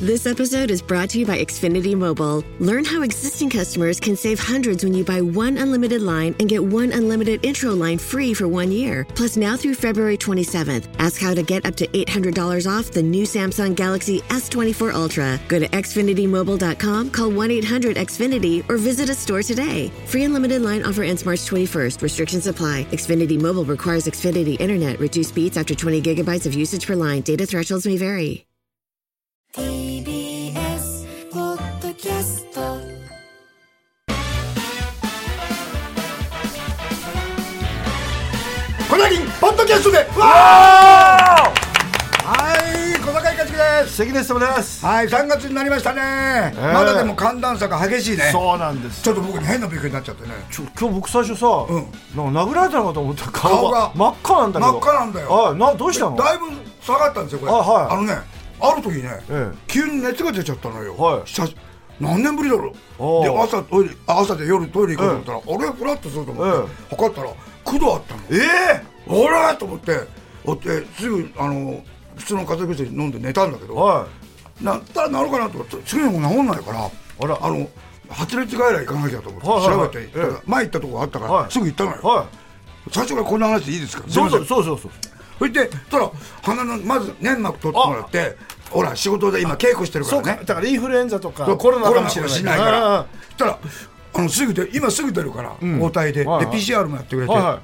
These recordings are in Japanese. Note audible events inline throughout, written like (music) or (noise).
This episode is brought to you by Xfinity Mobile. Learn how existing customers can save hundreds when you buy one unlimited line and get one unlimited intro line free for one year. Plus, now through February 27th, ask how to get up to $800 off the new Samsung Galaxy S24 Ultra. Go to XfinityMobile.com, call 1 800 Xfinity, or visit a store today. Free unlimited line offer ends March 21st. Restrictions apply. Xfinity Mobile requires Xfinity Internet. Reduced speeds after 20 gigabytes of usage per line. Data thresholds may vary. TBS ポッドキャスト小田切ポッドキャストでわー！はい小坂井和樹です。関根様です。はい3月になりましたね、ー。まだでも寒暖差が激しいね。そうなんです。ちょっと僕に変なびっくりになっちゃってね。ちょ今日僕最初さ、ん。なんか殴られたのかと思った。ら顔顔がが真っ赤なんだけど。真っ赤なんだよ。はいなどうしたの？だいぶ下がったんですよこれ。あはい。のねある時ね、ええ。急に熱が出ちゃったのよ、はい。何年ぶりだろおううで朝トイレあ朝で夜トイレ行こうと思ったら、あれ？フラッとすると思って、測ったら9度あったの。ええ。あれ？と思っておってすぐあの普通の風邪薬飲んで寝たんだけど、はなったらなるかなと思って次の日も治んないからあら。の発熱外来行かなきゃと思って、はいはいはい。調べて、ええ。前行ったとこがあったから、はい。すぐ行ったのよ、い。は最初からこんな話でいいですか？いそうそうそうそうそれでたら鼻のまず粘膜取ってもらってほら仕事で今稽古してるからね。か。だからインフルエンザとかコロナかもしれないしないから。あそしたらあのすぐで今すぐ出るから、交代で,、はいはい。で PCR もやってくれて、はいはい。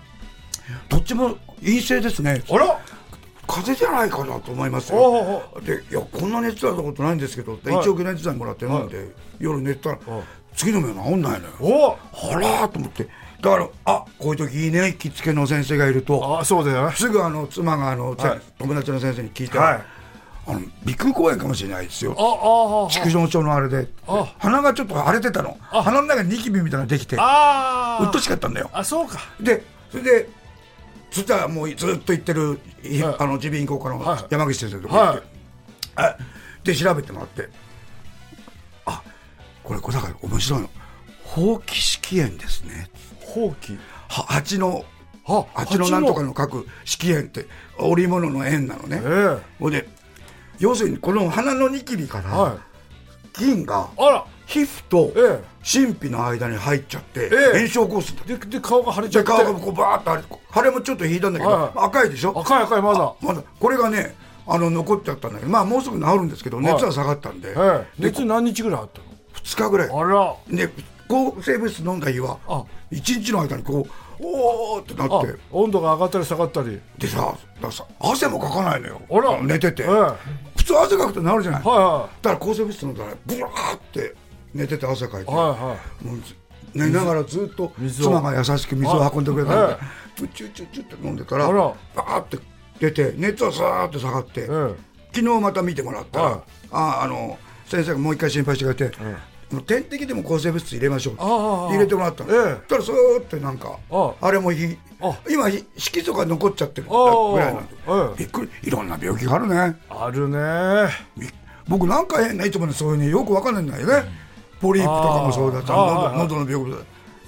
どっちも陰性ですね。あら。風邪じゃないかなと思いますよ。でいやこんな熱だったことないんですけどはい。一応解熱剤もらって飲んで、夜寝たら、次の目が治んないのよ。おあらーと思ってだからあこういう時いいね行きつけの先生がいると。あそうだよね。すぐあの妻があの、はい。友達の先生に聞いて、はい。あの鼻腔公炎かもしれないですよ。あああ畜生症のあれで。あ。鼻がちょっと腫れてたの。鼻の中にニキビみたいなのできてうっとしかったんだよ。あそうか。でそれでそしたらもうずっと行ってる、耳鼻咽喉科のはい。山口先生のとこ行って、はい。あで調べてもらってあこれこれだから面白いの。ほうき式炎ですねほうきは蜂のあ蜂のなんとかの書く式炎って織物の縁なのね、えほんで要するにこの鼻のニキビから、えはい。菌が皮膚とえ真皮の間に入っちゃって、え炎症を起こすんだでで顔が腫れちゃって。で顔がこうバーッと腫れて腫れもちょっと引いたんだけど、はい。はい赤いでしょ？赤い赤いまだ。まだ。これがねあの残っちゃったんだけどまあもうすぐ治るんですけど熱は下がったんで,、え熱何日ぐらいあったの？2日ぐらい。あら。で抗生物質飲んだ日はあ1日の間にこうおーってなあって。温度が上がったり下がったり。でさださ汗もかかないのよ。あら。寝てて、え普通汗かくと治るじゃない、いはだから抗生物質飲んだらブワーって寝てて汗かいて、いはいはい。もうず寝ながらずっと妻が優しく水を運んでくれたのではいチュッチュッチュって飲んでたらバーって出て熱はさーって下がって、ええ。昨日また見てもらったら、はい。ああの先生がもう一回心配してくれて、点滴でも抗生物質入れましょうってああああ入れてもらったの、ええ。たらそーってなんかああ。れもひあ今ひ色素が残っちゃってるぐああらいなんでええ。びっくり。いろんな病気があるね。あるね。び僕なんか変ないつもねそういうねよくわかんないんだよね、ポリープとかもそうだしああ喉喉の病気だ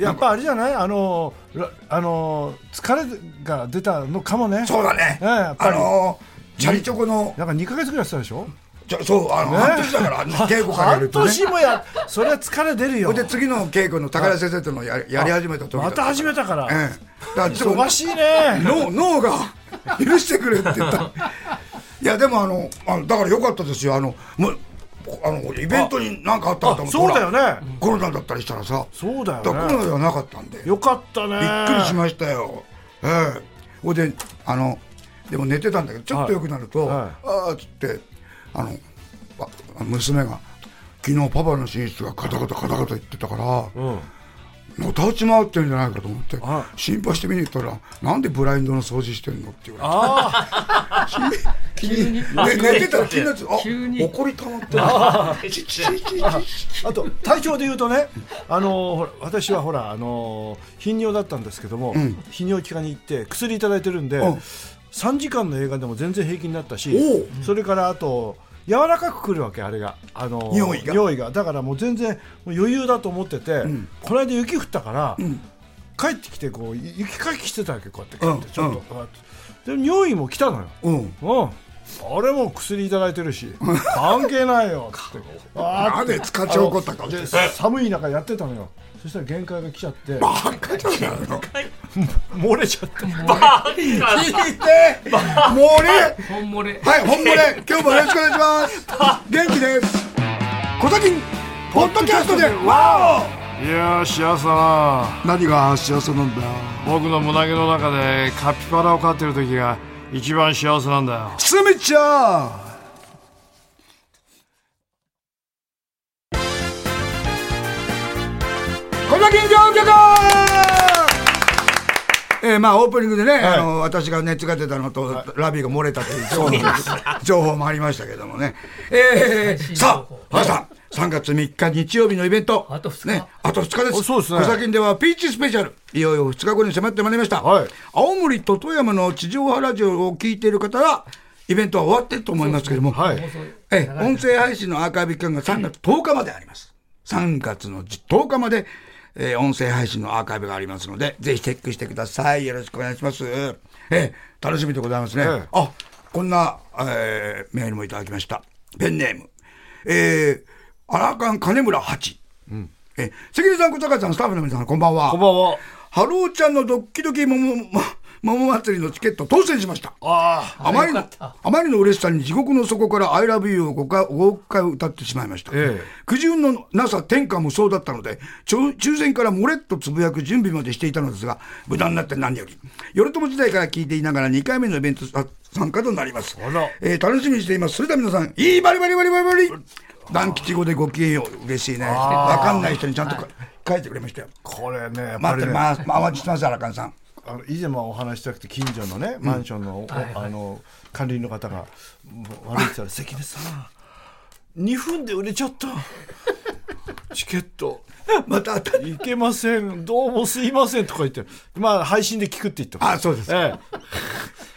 やっぱあれじゃない？あのらあの疲れが出たのかもね。そうだね、ええやっぱありのーチャリチョコのなんか2か月ぐらいしたでしょ？ちょそうあの、半年だから稽古からやる半とね。年もやそれは疲れ出るよ。で次の稽古の高田先生とのややり始めた時だまた始めたから、ええ。だ忙しいね。脳脳が (laughs) 許してくれって言った。いやでもあのあのだからよかったですよ。あのもうあのイベントに何かあったかと思そうだよね。コロナだったりしたらさ。そうだよね。だコロナではなかったんで。よかったね。びっくりしましたよ。ええ。ほいであのでも寝てたんだけどちょっと良くなると、はい。ああっつってあのあ娘が昨日パパの寝室がカタカタカタカタ言ってたから、うん。のたうち回ってるんじゃないかと思っては心配して見に行ったらなんでブラインドの掃除してんのって言わあれて (laughs) 急に。寝寝てたら気になってあ怒り溜まってる。ああ。と体調で言うとねあの私はほらあの頻尿だったんですけども、ん。泌尿器科に行って薬いただいてるんで、うん3時間の映画でも全然平気になったしそれからあと柔らかくくるわけあれが。あの尿意が。だからもう全然もう余裕だと思ってて、この間雪降ったから、帰ってきてこう雪かきしてたわけこうやってちょっと、こうやって。で尿意も来たのよ、うん。うん俺も薬いただいてるし関係ないよ (laughs) って。あなんで塚地怒った顔してで寒い中やってたのよ。そしたら限界が来ちゃって。バカじゃないの。(laughs) 漏れちゃって聞いて。もうね本漏れ。はい本物で今日もよろしくお願いします。(laughs) 元気です。小崎ポッドキャストでわいやー幸せだな。お何が幸せなんだよ。僕の胸毛の中でカピバラを飼ってる時が一番幸せなんだよ。すみちゃん。小崎上局えー、まあオープニングでね、あの私が熱が出たのと、ラビーが漏れたという情報情報もありましたけどもね。えー、さあ、皆さん、3月3日日曜日のイベント。あと二日ね、あと2日です。おそうですね小崎ではピーチスペシャル。いよいよ2日後に迫ってまいりました。はい青森と富山の地上波ラジオを聞いている方は、イベントは終わってると思いますけども、はいええ、音声配信のアーカイブ期間が3月10日まであります。3月の10日まで、えー音声配信のアーカイブがありますので、ぜひチェックしてください。よろしくお願いします。ええ、楽しみでございますね。ええあ、こんな、えーメールもいただきました。ペンネーム。えー、アラカン金村八。え、関根さん、小坂さん、スタッフの皆さん、こんばんは。こんばんはハローちゃんのドッキドキ桃、も (laughs) 桃祭りのチケット当選しました。ああまりのあまりの嬉しさに地獄の底から I love you を5回 ,5 回歌ってしまいました。ええ苦渋のなさ天下無双だったので、抽選から漏れっとつぶやく準備までしていたのですが、無駄になって何より。頼朝時代から聞いていながら2回目のイベントさ参加となります。えー楽しみにしています。それでは皆さん、いいバリバリバリバリバリ団吉語でごきげんよう。嬉しいね。わかんない人にちゃんとか書いてくれましたよ。これねやっぱりね。待ってます。まあ、お待ちしてます、荒川さん。あの以前もお話ししたくて近所のね、マンションの,、あの管理人の方がもう歩いてたら「関根さん。2分で売れちゃった。チケット。(laughs) また当たりいけません。どうもすいません」とか言ってまあ配信で聞くって言ってますあそうですええ、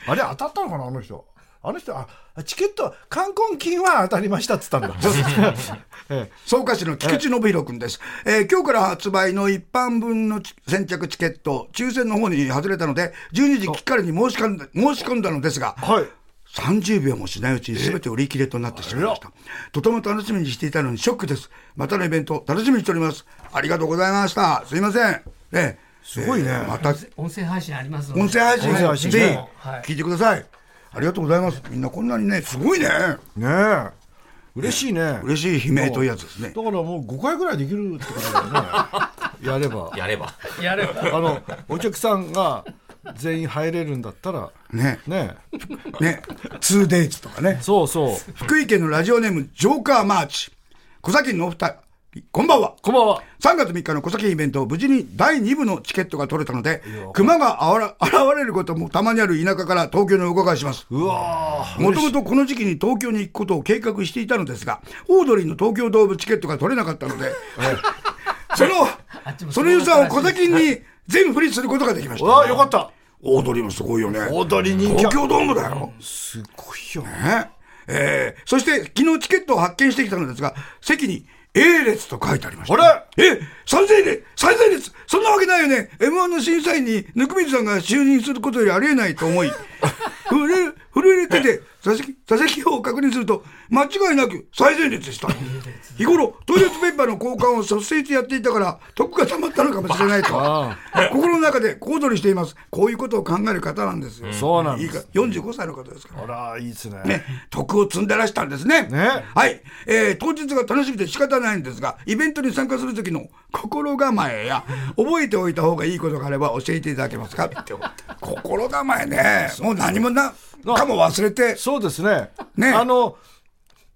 あれ当たったのかなあの人あの人あチケット冠婚金は当たりましたっつったんだ。(laughs) ええ。草加市の菊池信弘君です、えー今日から発売の一般分のち先着チケット、抽選の方に外れたので、12時きっかりに申し込んだ申し込んだのですが、はい。30秒もしないうちに全て売り切れとなってしまいました。とても楽しみにしていたのにショックです。またのイベント、楽しみにしております。ありがとうございました。すいません。ね、すごいね。えーまた、音声配信ありますので。音声配信、ぜはい。ひ聞いてください。ありがとうございます。みんなこんなにね、すごいね。ねえ嬉しいね嬉しい悲鳴というやつですねだ。からもう5回ぐらいできるってことだよねやればやれば。やればあのお客さんが全員入れるんだったらね。ねね。2days とかね。そうそう福井県のラジオネーム、ジョーカーマーチ。小崎のお二人、こんばんは。こんばんは3月3日の小崎イベント、無事に第2部のチケットが取れたので、熊があわら (laughs) 現れることもたまにある田舎から東京にお伺いします。うわーもともとこの時期に東京に行くことを計画していたのですが、オードリーの東京ドームチケットが取れなかったので、(laughs) そのその予算を小崎に全振りすることができました。うわよかったオードリーもすごいよね。踊り人気東京ドームだよ。すごいよねえーそして昨日チケットを発見してきたのですが、席に A 列と書いてありました。あえ、最前列最前列そんなわけないよね !M1 の審査員にぬくみずさんが就任することよりありえないと思い、(laughs) 震え、てて、座席、座席表を確認すると、間違いなく最前列でした。日頃、トイレットペーパーの交換を率先してやっていたから、得が溜まったのかもしれないとあ、心の中で小躍りしています。こういうことを考える方なんですよ。そうなんですいいか45歳の方ですから。あらいいですねね、徳を積んでらしたんですね。ねはい、えー当日が楽しみで仕方ないんですが、イベントに参加する時の心構えや、覚えておいた方がいいことがあれば教えていただけますか？心構えね、もう何もな、かも忘れて、そうですね。ね。あの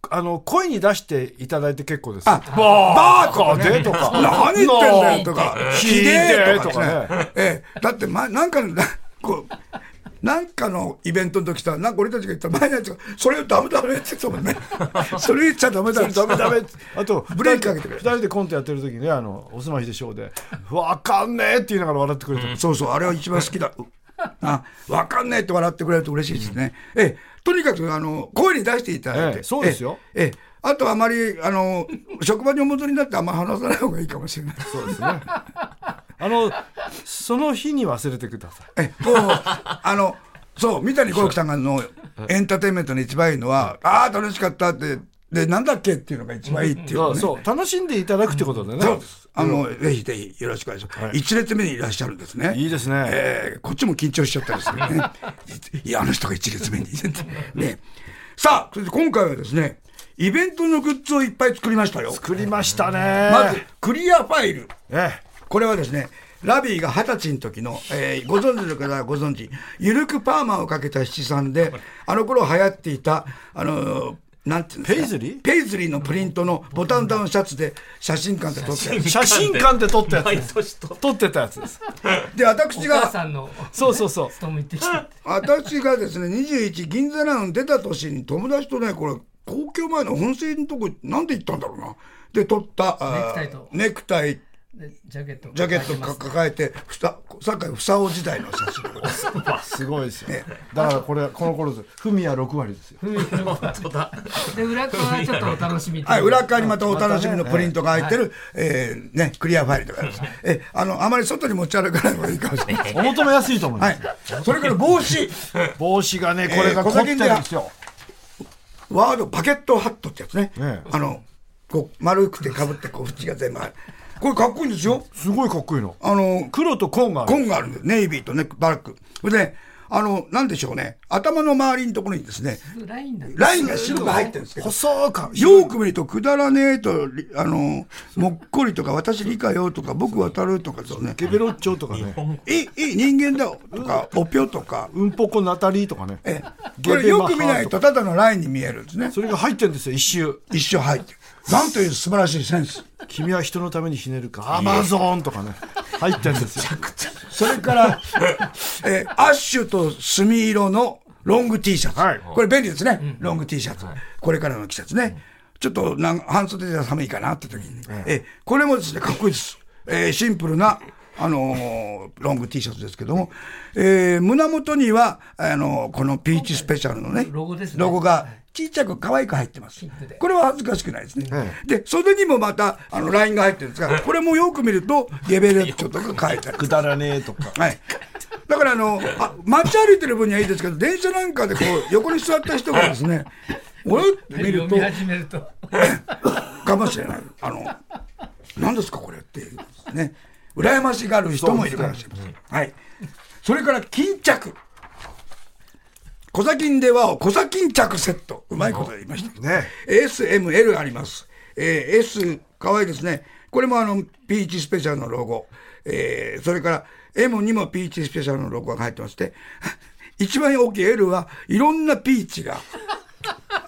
あの声に出していただいて結構です。あ、バーとかね。でとか何言ってんだよとか、ひでえとかね。ええ。だって、ま、なんかこう、なんかのイベントの時さ、なんか俺たちが言った前のやつが、それをダメダメって言ってたもんね。それ言っちゃダメだダメダメあとブレーキかけてくれ二人でコントやってる時ねあのおすましでしょうで「わかんねえ」って言いながら笑ってくれてそうそう、あれは一番好きだ。あ、わかんねえって笑ってくれると嬉しいですね。ええ、とにかく、あの、声に出していただいて。ええそうですよええ。ええあとあまり、あの、職場にお戻りになってあんま話さない方がいいかもしれない。そうですねあのその日に忘れてくださいええ、もう、あの、そう、三谷幸喜さんがの、エンターテインメントの一番いいのは、ああ、楽しかったって、で、なんだっけっていうのが一番いいっていうのね。そうそう楽しんでいただくってことでね、そうです。あの、ぜひぜひよろしくお願いします。一列目にいらっしゃるんですね。いいですねえーこっちも緊張しちゃったりするね。(laughs) いや、あの人が一列目に。(laughs) ね。さあ、それで今回はですね、イベントのグッズをいっぱい作りましたよ。作りましたねまず、クリアファイル。えこれはですね、ラビーが二十歳の時の、えーご存知の方はご存知、ゆるくパーマをかけた七三で、あの頃流行っていた、あのーなんていうんですか？ペイズリー？ペイズリーのプリントのボタンダウンシャツで写真館で撮ったやつ。え写真館で撮ったやつ撮って。たやつです。で、私お母が、さんのそうそうそう。勤め行ってきた私がですね、21銀座ラウン出た年に友達とね、これ、公共前の本線のとこ、なんで行ったんだろうな。で、撮った、ネクタイと。ネクタイ、でジャケットジャケットか抱えて、ふさ、さっきふさお時代の写真。(laughs) すごいですよだからこれこの頃ですフミヤ6割ですよで裏側はちょっとお楽しみはい、裏側にまたお楽しみのプリントが入ってる、えーね、クリアファイルとかです。え、あの、あまり外に持ち歩かない方がいいかもしれない。(laughs) お求めやすいと思いまはす、い。それから帽子。帽子がねこれが凝ってるんですよ、ワードパケットハットってやつね。ねあの、こう、丸くて被って、こう、縁が全部ある。これかっこいいんですよ。すごいかっこいいのあの、黒と紺がある紺があるんです。ネイビーとね、バラック。それで、あの、なんでしょうね。頭の周りのところにですね、ラインだラインが白く入ってるんですけど、細かよく見ると、くだらねえと、りあの、もっこりとか、私理科よとか、僕渡るとかですね。ゲベロッチョとかねいい、いい人間だとか、おぴょとか、うんぽこナタリーとかねえこれよく見ないとただのラインに見えるんですね。それが入ってるんですよ一周一生入ってる。なんという素晴らしいセンス。君は人のためにひねるかアマゾンとかね入ってるんですよ (laughs) それから、えーアッシュと墨色のロング T シャツ。はいこれ便利ですね。ロング T シャツ。これからの季節ね。ちょっとなん半袖じゃ寒いかなって時に。えーこれもですね、かっこいいです。えーシンプルな、あのーロング T シャツですけども、えー胸元には、あのーこのピーチスペシャルのね、ロゴですねロゴがちっちゃく可愛く入ってます。これは恥ずかしくないですね。で、袖にもまた、あの、ラインが入ってるんですが、これもよく見ると、ゲベレッチョとか書いてある。(laughs) くだらねえとかはい。だからあの、あ街歩いてる分にはいいですけど、電車なんかでこう、横に座った人がですね、(laughs) おいって見ると読み、始めると (laughs) かもしれない。あの、何ですかこれっていうね。羨ましがる人もいるかもしれません。はい。それから巾着。小砂金では小砂巾着セット。うまいこと言いました。ね S、M、L あります。えー S、かわいいですね。これもあの、ピーチスペシャルのロゴ。えーそれから M にもピーチスペシャルのロゴが入ってまして、一番大きい L はいろんなピーチが、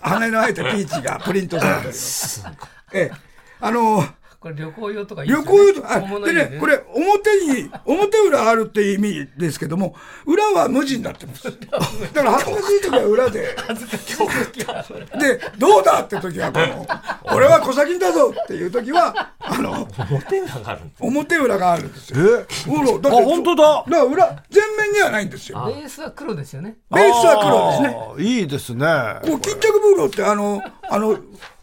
羽の生えたピーチがプリントされております。(laughs) ええあのこれ旅行用とかいいです旅よね。行用とあ小物入れでね、これ、表に、(laughs) 表裏あるっていう意味ですけども、裏は無地になってます。だから恥ずかしい時は裏で、で、どうだって時は、この、俺は小先だぞっていう時は、あの、表裏がある表裏があるんですよ。え？ほら、だってあ本当だ。だから裏、全面にはないんですよ。ベースは黒ですよね。ベースは黒ですね。いいですね。こう、巾着袋って、あの、あの、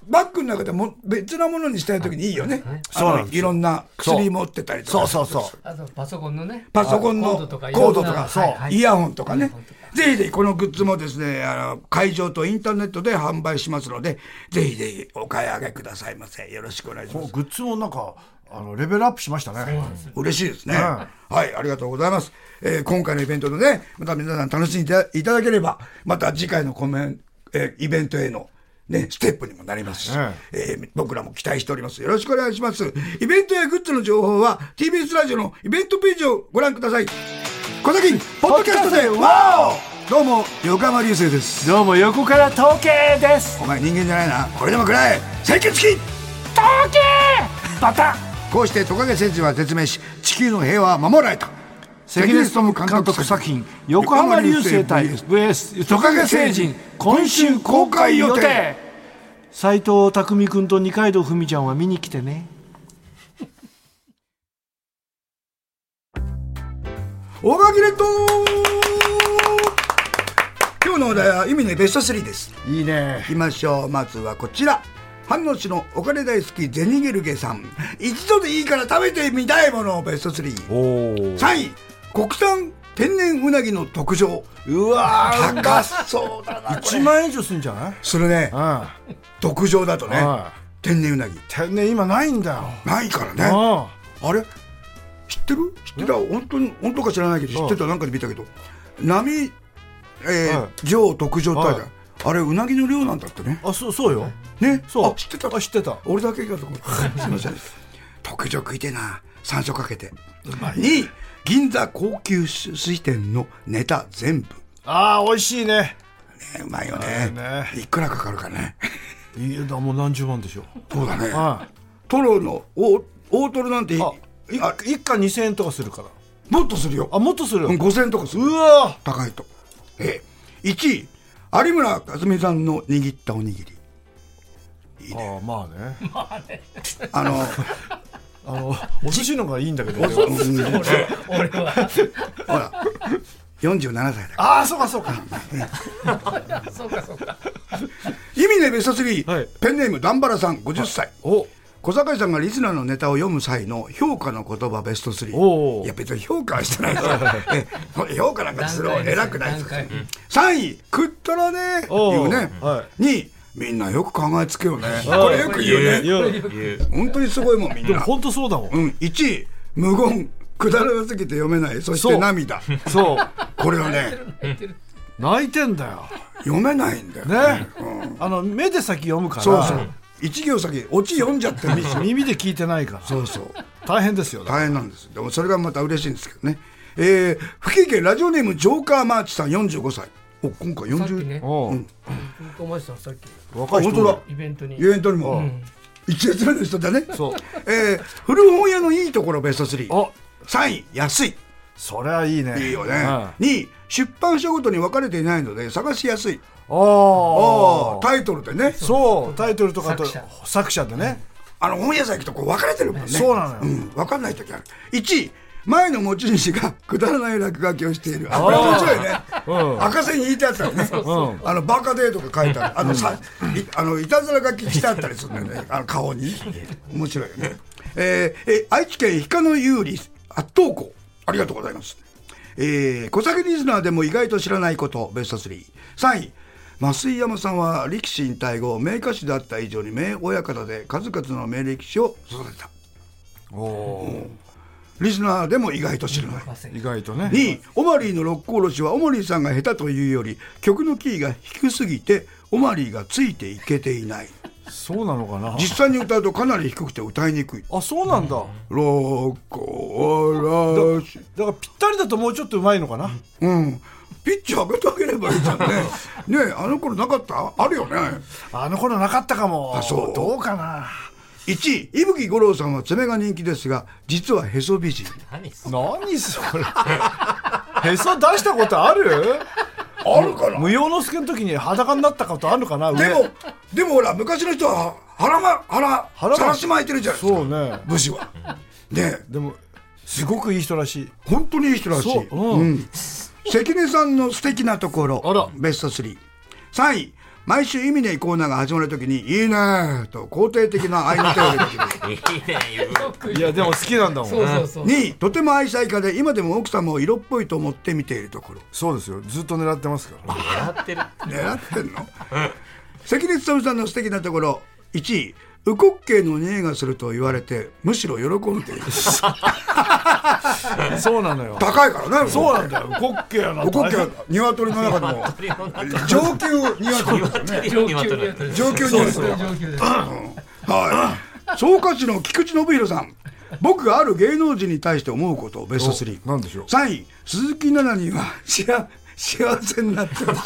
バッグの中でも別なものにしたい時にいいよね。そうなんですよいろんな薬持ってたりとか。そうそうそうあとパソコンのねパソコンのコードとかコードとか、いろんなはいはいイヤホンとかねイヤホンとか。ぜひぜひこのグッズもですね、あの、会場とインターネットで販売しますので、ぜひぜひお買い上げくださいませ。よろしくお願いします。グッズもなんかあのレベルアップしましたね嬉しいですね。うんはい、ありがとうございます。えー今回のイベントでね、また皆さん楽しんでいただければ、また次回のコメンえーイベントへのね、ステップにもなりますし、えー僕らも期待しております。よろしくお願いします。イベントやグッズの情報は TBS ラジオのイベントページをご覧ください。小崎、ポッドキャストでワオどうも、横浜流星です。どうも横から統計ですお前人間じゃないな。これでも食らえ清潔機統計バタこうしてトカゲ戦士は絶命し、地球の平和は守られた。関根勤監督作品横浜流星対 VS トカゲ星人今週公開予定。斎藤匠君と二階堂ふみちゃんは見に来てね。(laughs) 大垣列島今日のお題は意味ねベスト3です。いいね。いきましょう。まずはこちら。飯能市のお金大好きゼニゲルゲさん。一度でいいから食べてみたいものベスト33おお位国産天然うなぎの特徴うわー高そうだなこ1れ万円以上するんじゃない？するね。あ特上だとね。は天然うなぎ。天然今ないんだよ。ないからね。ああれ？知ってる？知ってた？本当に本当か知らないけど知ってた？なんかで見たけど。波えはー上特上ってある。あれうなぎの量なんだってね。あそうそうよ。ね？そう。あ知ってた。あ知ってた。俺だけかと思った。すいません。特上食いてえな。山椒かけて。2位銀座高級寿司店のネタ全部、ね、ああ美味しいね。うまいようねね。いくらかかるかね。いやだもう何十万でしょ。そうだね。はトロの大大トロなんて一家2000円とかするから。もっとするよ。あもっとするうん5000円とかする。うわ高いと。ええ。1位有村架純さんの握ったおにぎり。ああまあね。(laughs) あのあのお寿司の方がいいんだけどね。俺はほら47歳だああそうかそうかそうかそうか。意味ねベスト3、はい。ペンネーム段原さん50歳。お。小坂井さんがリスナーのネタを読む際の評価の言葉ベスト3おういや別に評価はしてないです (laughs) 評価なんかする偉くないですよ。段3位食ったらねおう。ね、は2位みんなよく考えつくよね。これよく言うね。本当にすごいもんみんな。でも本当そうだもん。うん。1位無言くだらなすぎて読めない。そして涙。そう。これはね泣いてんだよ。読めないんだよね。あの目で先読むから。そうそう。一行先オチ読んじゃってる。(laughs) 耳で聞いてないから。そうそう。大変ですよ。大変なんですでもそれがまた嬉しいんですけどね。えー、福井県ラジオネームジョーカーマーチさん45歳。お今回40、さっきね。おう。お前さんさっき若い人本当だ。イベントに。イベントにも、一列目の人だね。そう。えー、古本屋のいいところベスト33お位安い。それはいいね。いいよね、うん。2位出版社ごとに分かれていないので探しやすい。おータイトルでね。そう。タイトルとかと作者。作者でね。あの本屋さん行くとこう分かれてるもんね。そうなのよ。うん、分かんない時ある。1位前の持ち主がくだらない落書きをしている。あこれ面白いね、うん。赤線引いてあったりね。うあのバカデーとか書いてある。あのさ、いあのいたずら書きしてあったりするんだよね。あの顔に。面白いよね。えーえ愛知県氷川の有利圧倒校。ありがとうございます。えー、小崎リスナーでも意外と知らないこと。ベスト33位。増井山さんは力士引退後名家師であった以上に名親方で数々の名力士を育てた。おーリスナーでも意外と知らない。意外とね。2位オマリーの六甲おろしはオマリーさんが下手というより曲のキーが低すぎてオマリーがついていけていない。そうなのかな？実際に歌うとかなり低くて歌いにくい。あそうなんだ。六甲おろし。だからぴったりだともうちょっとうまいのかな？うん。ピッチ上げてあげればいいじゃんね。(laughs) ねえあの頃なかった？あるよね。あの頃なかったかも。あそう。どうかな？1位伊吹五郎さんは爪が人気ですが実はへそ美人。何そ何それ。へそ出したことある？あるかな？無用の助の時に裸になったことあるのかな？上。でもでもほら昔の人は腹ま腹腹がさらし巻いてるじゃないですか。そうね。武士は。ね。えでもすごくいい人らしい。本当にいい人らしい。そう。うん。関根さんの素敵なところ。あら。ベスト3。3位。毎週意味ねコーナーが始まるときに、いいねと肯定的な愛の手を入れてくる。(laughs) いいね言ういやでも好きなんだもんそうそうそう2位。とても愛妻家で、今でも奥様を色っぽいと思って見ているところ。そうですよずっと狙ってますから狙ってる狙ってんの？(laughs) 関根勤さんの素敵なところ。1位。ウコッケイの匂いがすると言われて、むしろ喜んでいる。そうなのよ高いからね。そうなんだよコッケやなウコッケイは鶏の中でも上級鶏。上級上上級ニュースだよ上級ですはい。草加市の菊池信弘さん。僕がある芸能人に対して思うことをベスト3。おなんでしょう3位、鈴木奈々には幸幸せになってほし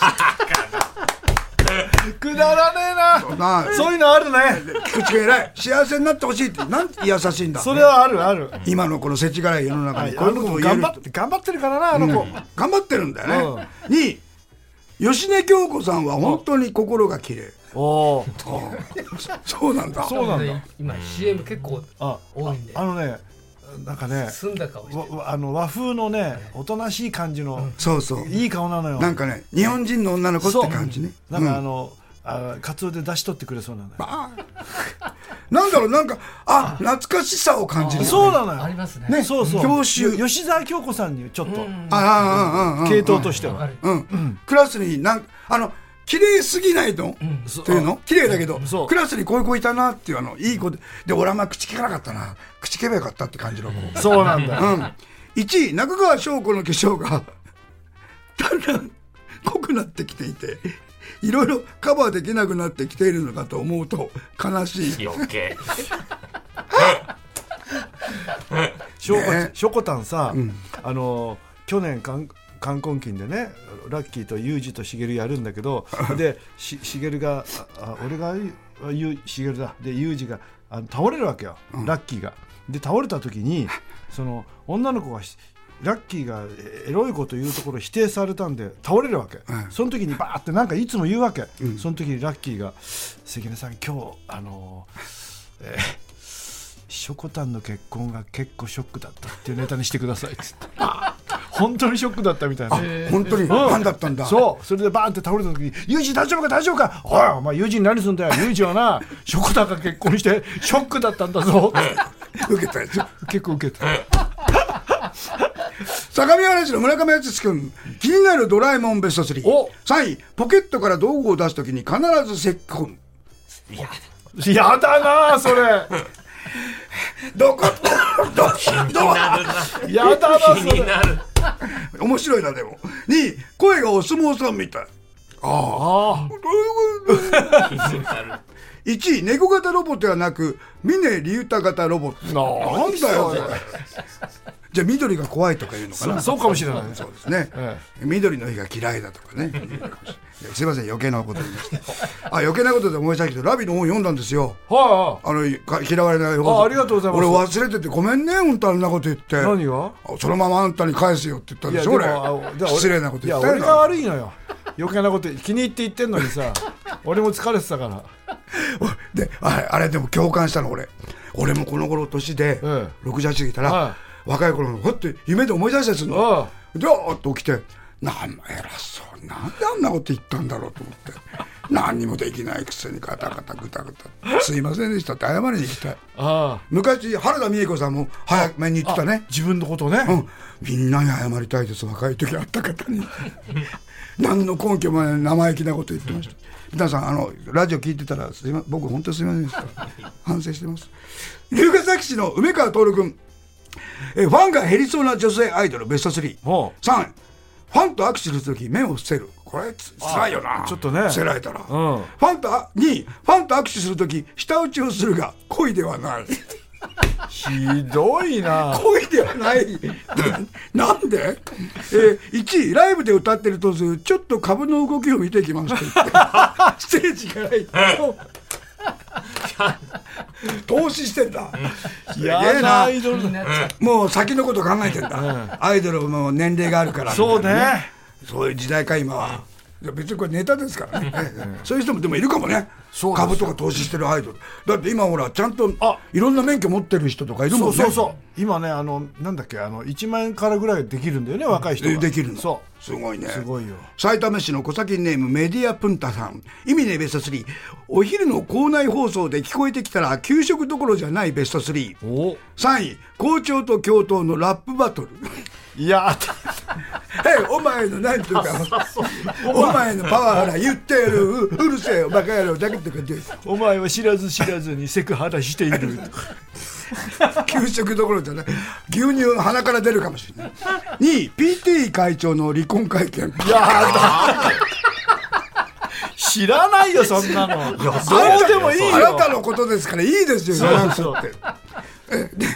くだらねえい。ななあそういうのあるね菊池が偉い。幸せになってほしいって、なんて優しいんだ。それはあるある今のこの世知辛い世の中にこういうことを言える人子頑張って頑張ってるからなあの子、頑張ってるんだよね。2位、吉根京子さんは本当に心が綺麗。おおそうなんだ。そうなんだ今 CM 結構あ多いんであのねなんかね澄んだ顔してわわあの和風のねおとなしい感じの、そうそう。いい顔なのよ。なんかね、日本人の女の子って感じね。なんかあの、あカツオで出し取ってくれそうなのよ。あ (laughs) なんだろうなんかあ懐かしさを感じるそうなのよ。ありますね。ね。そうそう。教習。よ吉沢京子さんにちょっと、ああああああ系統としては、うん、クラスになんあの綺麗すぎないの、っていうの？綺麗だけどクラスにこういう子いたなっていうあのいい子でで俺あんま口聞かなかったな。口聞けばよかったって感じの子、そうなんだ。よ、うん、1位中川翔子の化粧が (laughs) だんだん濃くなってきていていろいろカバーできなくなってきているのかと思うと悲しい。余計。しょうこねしょこたん。さ、あの去年冠冠婚金でねラッキーとユージとしげるやるんだけど (laughs) でししげるがああ俺があゆしげるだ。でユージがあの倒れるわけよ、ラッキーが。で倒れた時に (laughs) その女の子がしラッキーがエロいこと言うところ否定されたんで倒れるわけ、その時にバーってなんかいつも言うわけ、その時にラッキーが「関根さん今日あのえーしょこたんの結婚が結構ショックだったっていうネタにしてくださいっつって (laughs) 本当にショックだったみたいな、本当に？ファンだったんだ、そう。それでバーンって倒れた時に「ユージ大丈夫か？大丈夫かおいお前ユージに何すんだよユージはなしょこたんが結婚してショックだったんだぞ」受けたやつ結構受けた。相模原市の村上敦君気になるドラえもんベスト3お。3位ポケットから道具を出すときに必ずセッコンやだなそれ。どこ？どこ？どこ？やだなそ気にれなる (laughs) 面白いなでも。2位声がお相撲さんみたい。あ気になる1位猫型ロボットではなく峰竜太型ロボット。あ。なんだよそれじゃあ緑が怖いとか言うのかな？そうかもしれないそうですね、え緑の日が嫌いだとかね。すいません余計なこと言いました。あ余計なことで思い出したけどラビの本読んだんですよ。はあのか嫌われない方あありがとうございます。俺忘れててごめんね本当あんなこと言って。何が？そのままあんたに返すよって言ったんでしょ俺。失礼なこと言ったよ俺が悪いのよ。余計なこと気に入って言ってんのにさ。俺も疲れてたから。(laughs) であれあれでも共感したの俺。俺もこの頃年で、え68過ぎたら、は若い頃のほって夢で思い出したりするあのでっと起きてなんも偉そうなんであんなこと言ったんだろうと思って。何にもできないくせにガタガタグタグタ。すいませんでしたって謝りに行きたいあ。昔原田美恵子さんも早めに言ってたね。自分のことね、うん、みんなに謝りたいです若い時会った方に (laughs) 何の根拠もない生意気なこと言ってました。皆さんあのラジオ聞いてたらすいま僕本当にすいませんでした。反省してます。龍ヶ崎市の梅川徹君えファンが減りそうな女性アイドルベスト3ほう。3ファンと握手するとき目を伏せる。これつ辛いよな。ちょっとね。伏せられたら、ん。ファンとあ2位ファンと握手するとき舌打ちをするが恋ではない。ひどいな。恋ではない。ななんで、えー、1位、ライブで歌ってる途中、ちょっと株の動きを見てきますと言って、(laughs) ステージから行って、(laughs) 投資してんだ。やだアイドル気になもう先のこと考えてんだ。アイドルも年齢があるから。そうみたいなねそういう時代か、今は。いや別にこれネタですからね。そういう人もでもいるかもね。株とか投資してるアイドル。だって今ほら、ちゃんとあ。いろんな免許持ってる人とかいるもんね。そうそうそう。今ねあのなんだっけあの1万円からぐらいできるんだよね若い人が。でできるの。そすごいね。うすごいよ。埼玉市の小崎ネームメディアプンタさん。意味ねベスト3お昼の校内放送で聞こえてきたら給食どころじゃないベスト33お。位校長と教頭のラップバトルいやへい (laughs) お前の何とかお前のパワハラ言ってるううるせえよバカ野郎だけとかでお前は知らず知らずにセクハラしている。給食どころじゃない。牛乳鼻から出るかもしれない。2位 PT 会長の離婚会見。いやだ知らないよそんなの。どうでもいいよ。あなたのことですからいいですよそうそう。たって。えで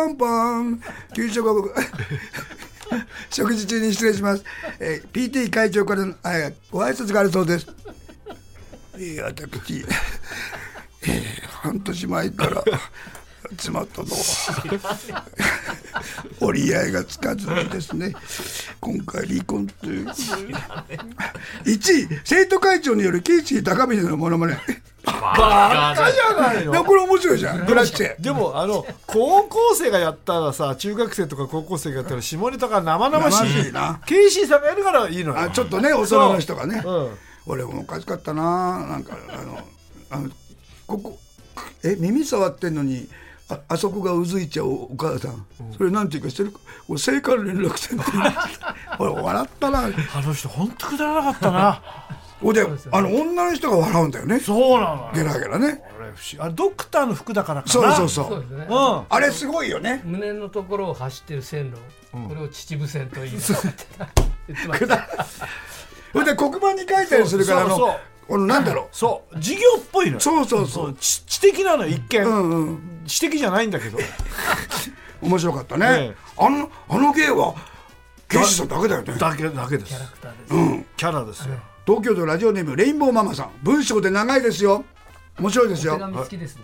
ポンパン。パン給食を (laughs) 食事中に失礼します、えー PT 会長からのえーご挨拶があるそうです。いや私、えー半年前から妻との (laughs) 折り合いがつかずにですね。今回離婚という。ことで1位生徒会長によるケイシー高峰のモノマネバカじゃないの？これ面白いじゃん。グラッチ。ェでもあの高校生がやったらさ中学生とか高校生がやったら下ネタが生々しい。しいな。ケイシーさんがやるからいいのよ。あちょっとね大人の人がね、う。ん。俺もおかしかったな。なんかあのあのここえ耳触ってんのにああそこがうずいちゃうお母さん、それなんていうかしてる？これ青函連絡船って (laughs) 俺笑ったな。あの人本当くだらなかったなほんであの女の人が笑うんだよね。そうなのゲラゲラね。あれ不思議。あれドクターの服だからかな。そうそうそう。ね。うん。あれすごいよね。胸のところを走ってる線路、これを秩父線と言います。って言ってましたほんで黒板に書いたりするからあのそうそうこのなんだろそう。授業っぽいのうそうそうそそうう知知的なの一見、うんうん。知的じゃないんだけど。(laughs) 面白かったね、ええ。あのあの芸は刑事さんだけだよね。だけだけです。キャラクターです、キャラですよ東京都ラジオネームレインボーママさん文章で長いですよ面白いですよ手紙好きですね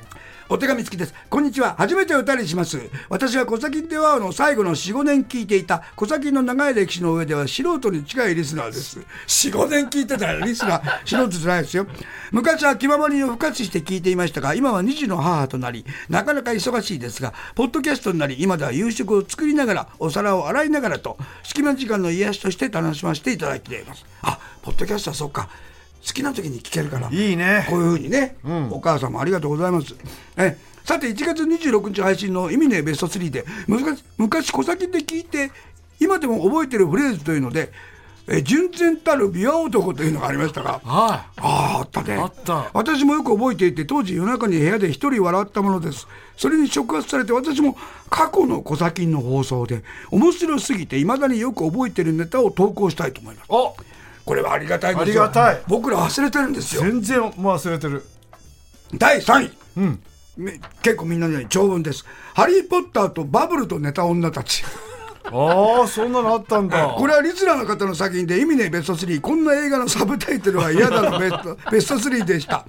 お手紙付きです。こんにちは。初めてお便りします。私は小崎ではの最後の4、5年聞いていた小崎の長い歴史の上では素人に近いリスナーです。4、5年聞いてたらリスナー、(laughs) 素人じゃないですよ。昔は気ままに夜更かしして聞いていましたが、今は2児の母となり、なかなか忙しいですが、ポッドキャストになり、今では夕食を作りながら、お皿を洗いながらと、隙間時間の癒しとして楽しませていただいています。あ、ポッドキャストはそっか。好きな時に聞けるから。いいねこういうふうにね、お母さんもありがとうございます。えさて、1月26日配信の意味ねベスト3で、昔、昔小先で聞いて、今でも覚えてるフレーズというので、え純然たる美和男というのがありましたが、はああ、あったね。あった私もよく覚えていて、当時夜中に部屋で一人笑ったものです。それに触発されて、私も過去の小先の放送で、面白すぎて、未だによく覚えてるネタを投稿したいと思います。おこれはありがたいですよ。ありがたい。僕ら忘れてるんですよ。全然もう忘れてる。第3位、め結構みんなに長文です「ハリー・ポッターとバブルと寝た女たち」ああそんなのあったんだ。(laughs) これはリスナーの方の作品で意味ねベスト3こんな映画のサブタイトルは嫌だの。(laughs) ベストベスト3でした。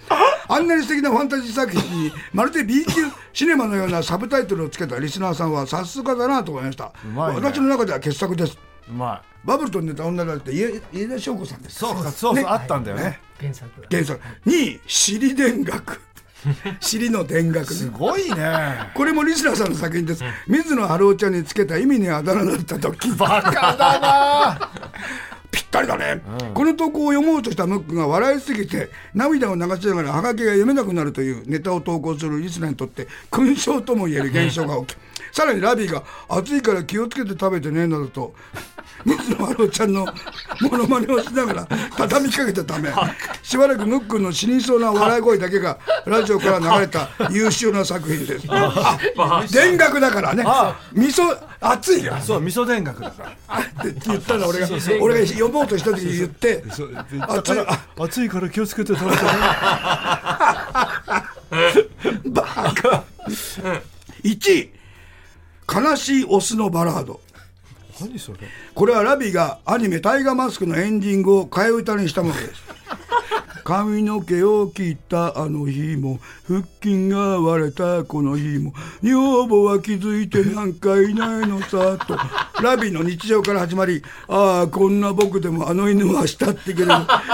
あんなに素敵なファンタジー作品にまるで B 級シネマのようなサブタイトルをつけたリスナーさんはさすがだなと思いました。まいね。私の中では傑作ですうまいバブルと寝た女だって家家田翔子さんですそうかそうそう、あったんだよね。原作原作。2位尻田楽。(laughs) 尻の田楽。すねごいね。これもリスナーさんの作品です。水野晴郎ちゃんにつけた意味にあだ名だった時。バカだな。(laughs) ぴったりだね、この投稿を読もうとしたムックが笑いすぎて涙を流しながらハガキが読めなくなるというネタを投稿するリスナーにとって勲章ともいえる現象が起きさらにラビーが「暑いから気をつけて食べてね」などと。(laughs) 水野晴郎ちゃんのモノマネをしながら畳みかけたため。しばらくムックの死にそうな笑い声だけがラジオから流れた優秀な作品です。(laughs) あ田楽だからね。味噌熱いよ。そう味噌田楽だから。あって言ったら俺が俺が読もうとした時に言って熱い。あ暑いから気をつけて食べてね。(laughs) バカ。1位悲しいオスのバラード。何それ？これはラビがアニメ「タイガーマスク」のエンディングを替え歌にしたものです。(laughs) 髪の毛を切ったあの日も腹筋が割れたこの日も女房は気づいてなんかいないのさとラビの日常から始まりああこんな僕でもあの犬は慕っていける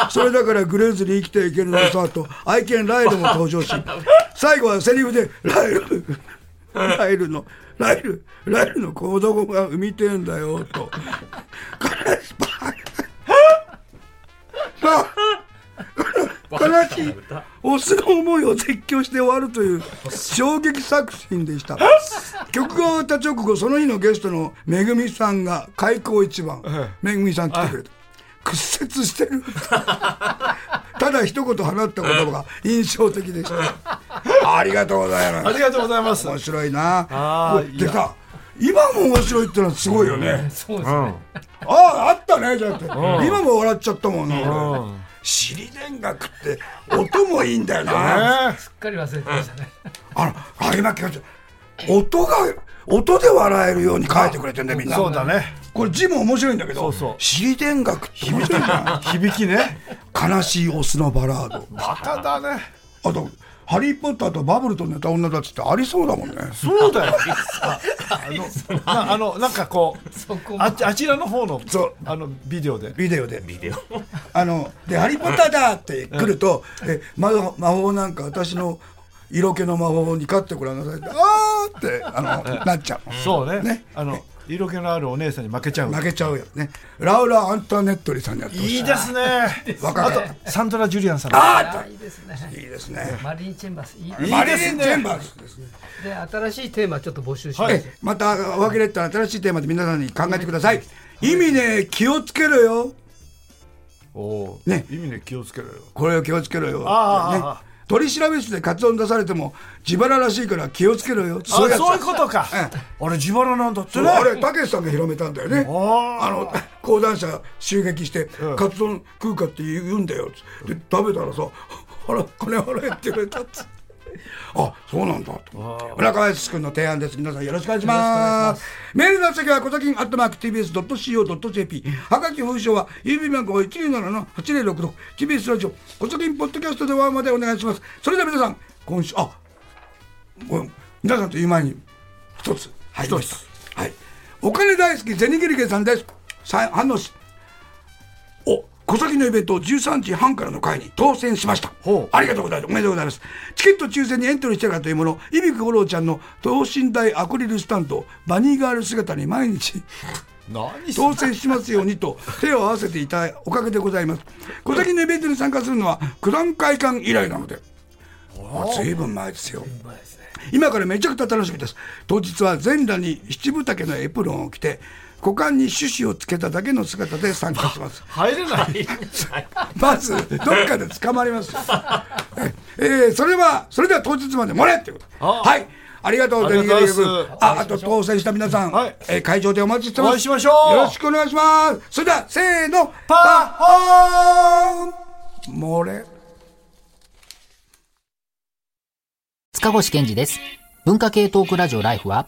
それだからグレーズに生きていけるのさと愛犬ライルも登場し最後はセリフでライルライルのライルライルの子供が産みてんだよと。悲し悲しいオスの思いを絶叫して終わるという衝撃作品でした。曲が終わった直後その日のゲストのめぐみさんが開口一番。めぐみさん来てくれた屈折してる。(laughs) ただ一言放った言葉が印象的でした。ありがとうございます。ありがとうございます。面白いな。でさ今も面白いってのはすごいよね、そうですね、あああったねじゃなくて。今も笑っちゃったもんな俺。尻田楽って音もいいんだよな。すっかり忘れてましたね。あのあ今聞こえた音が音で笑えるように書いてくれてんだよみんな。そうだねこれ字も面白いんだけど尻田楽って面白いじゃ (laughs) 響きね。ん悲しいオスのバラード。バカだね。あと「ハリー・ポッター」と「バブルと寝た女たち」ってありそうだもんね。そうだよ。(laughs) あのな (laughs) あのなんかこうああちらの方のそう。あのビデオで。ビデオで。ビデオ。あので「ハリー・ポッターだ!」って来ると「え魔魔法なんか私の色気の魔法に勝ってごらんなさい」って「あー!」ってあのなっちゃう。のそうね。ね。あの色気のあるお姉さんに負けちゃう。負けちゃうよね。ラウラ・アントネットリさんにやってほしい。いいですね。(laughs) 若かっあとサンドラ・ジュリアンさん。あいいですね。たいいですね。マリンチェンバース。いい。ですね。リン・チェンバースですね。で新しいテーマちょっと募集します、えまたおはぎレッドの新しいテーマで皆さんに考えてください。意味ね気をつけろよ。おおね。意味で気をつけろよ。これを気をつけろよ。ああねああ取り調べ室でカツオン出されても自腹らしいから気をつけろよ。あそうやついうことか。えあれ自腹なんだってそうねあれたけしさんが広めたんだよね。ああの講談社襲撃して「カツ丼食うか?」って言うんだよ。つっ食べたらさ「(laughs) 払金払え」って言われたっつって (laughs) あそうなんだと。村川康君の提案です。皆さんよろしくお願いします。メールの先は小崎アットマーク TBS.CO.JP はがき封書は郵便番号127-8066 TBS ラジオ小崎ポッドキャストではまでお願いします。それでは皆さん今週あ皆さんという前に一つ。入りましたはい。お金大好きゼニゲリゲさんです。さ反応し。お小崎のイベント13時半からの会に当選しました。ありがとうございます。おめでとうございます。チケット抽選にエントリーしてからというものいびく五郎ちゃんの等身大アクリルスタンドをバニーガール姿に毎日 (laughs) 何当選しますようにと手を合わせていたおかげでございます。小崎のイベントに参加するのは九段会館以来なのであ随分前ですよ。今からめちゃくちゃ楽しみです。当日は全裸に七分丈のエプロンを着て股間に種子をつけただけの姿で参加します。(laughs) 入れない。まずどっかで捕まります。よ (laughs) ええーそれはそれでは当日まで漏れっていうことはいありがとうございます。あああと当選した皆さん、はい。えー会場でお待ちしてます。お会いしましょう。よろしくお願いします。それではせーのパホーン。漏れ。塚越健二です。文化系トークラジオライフは、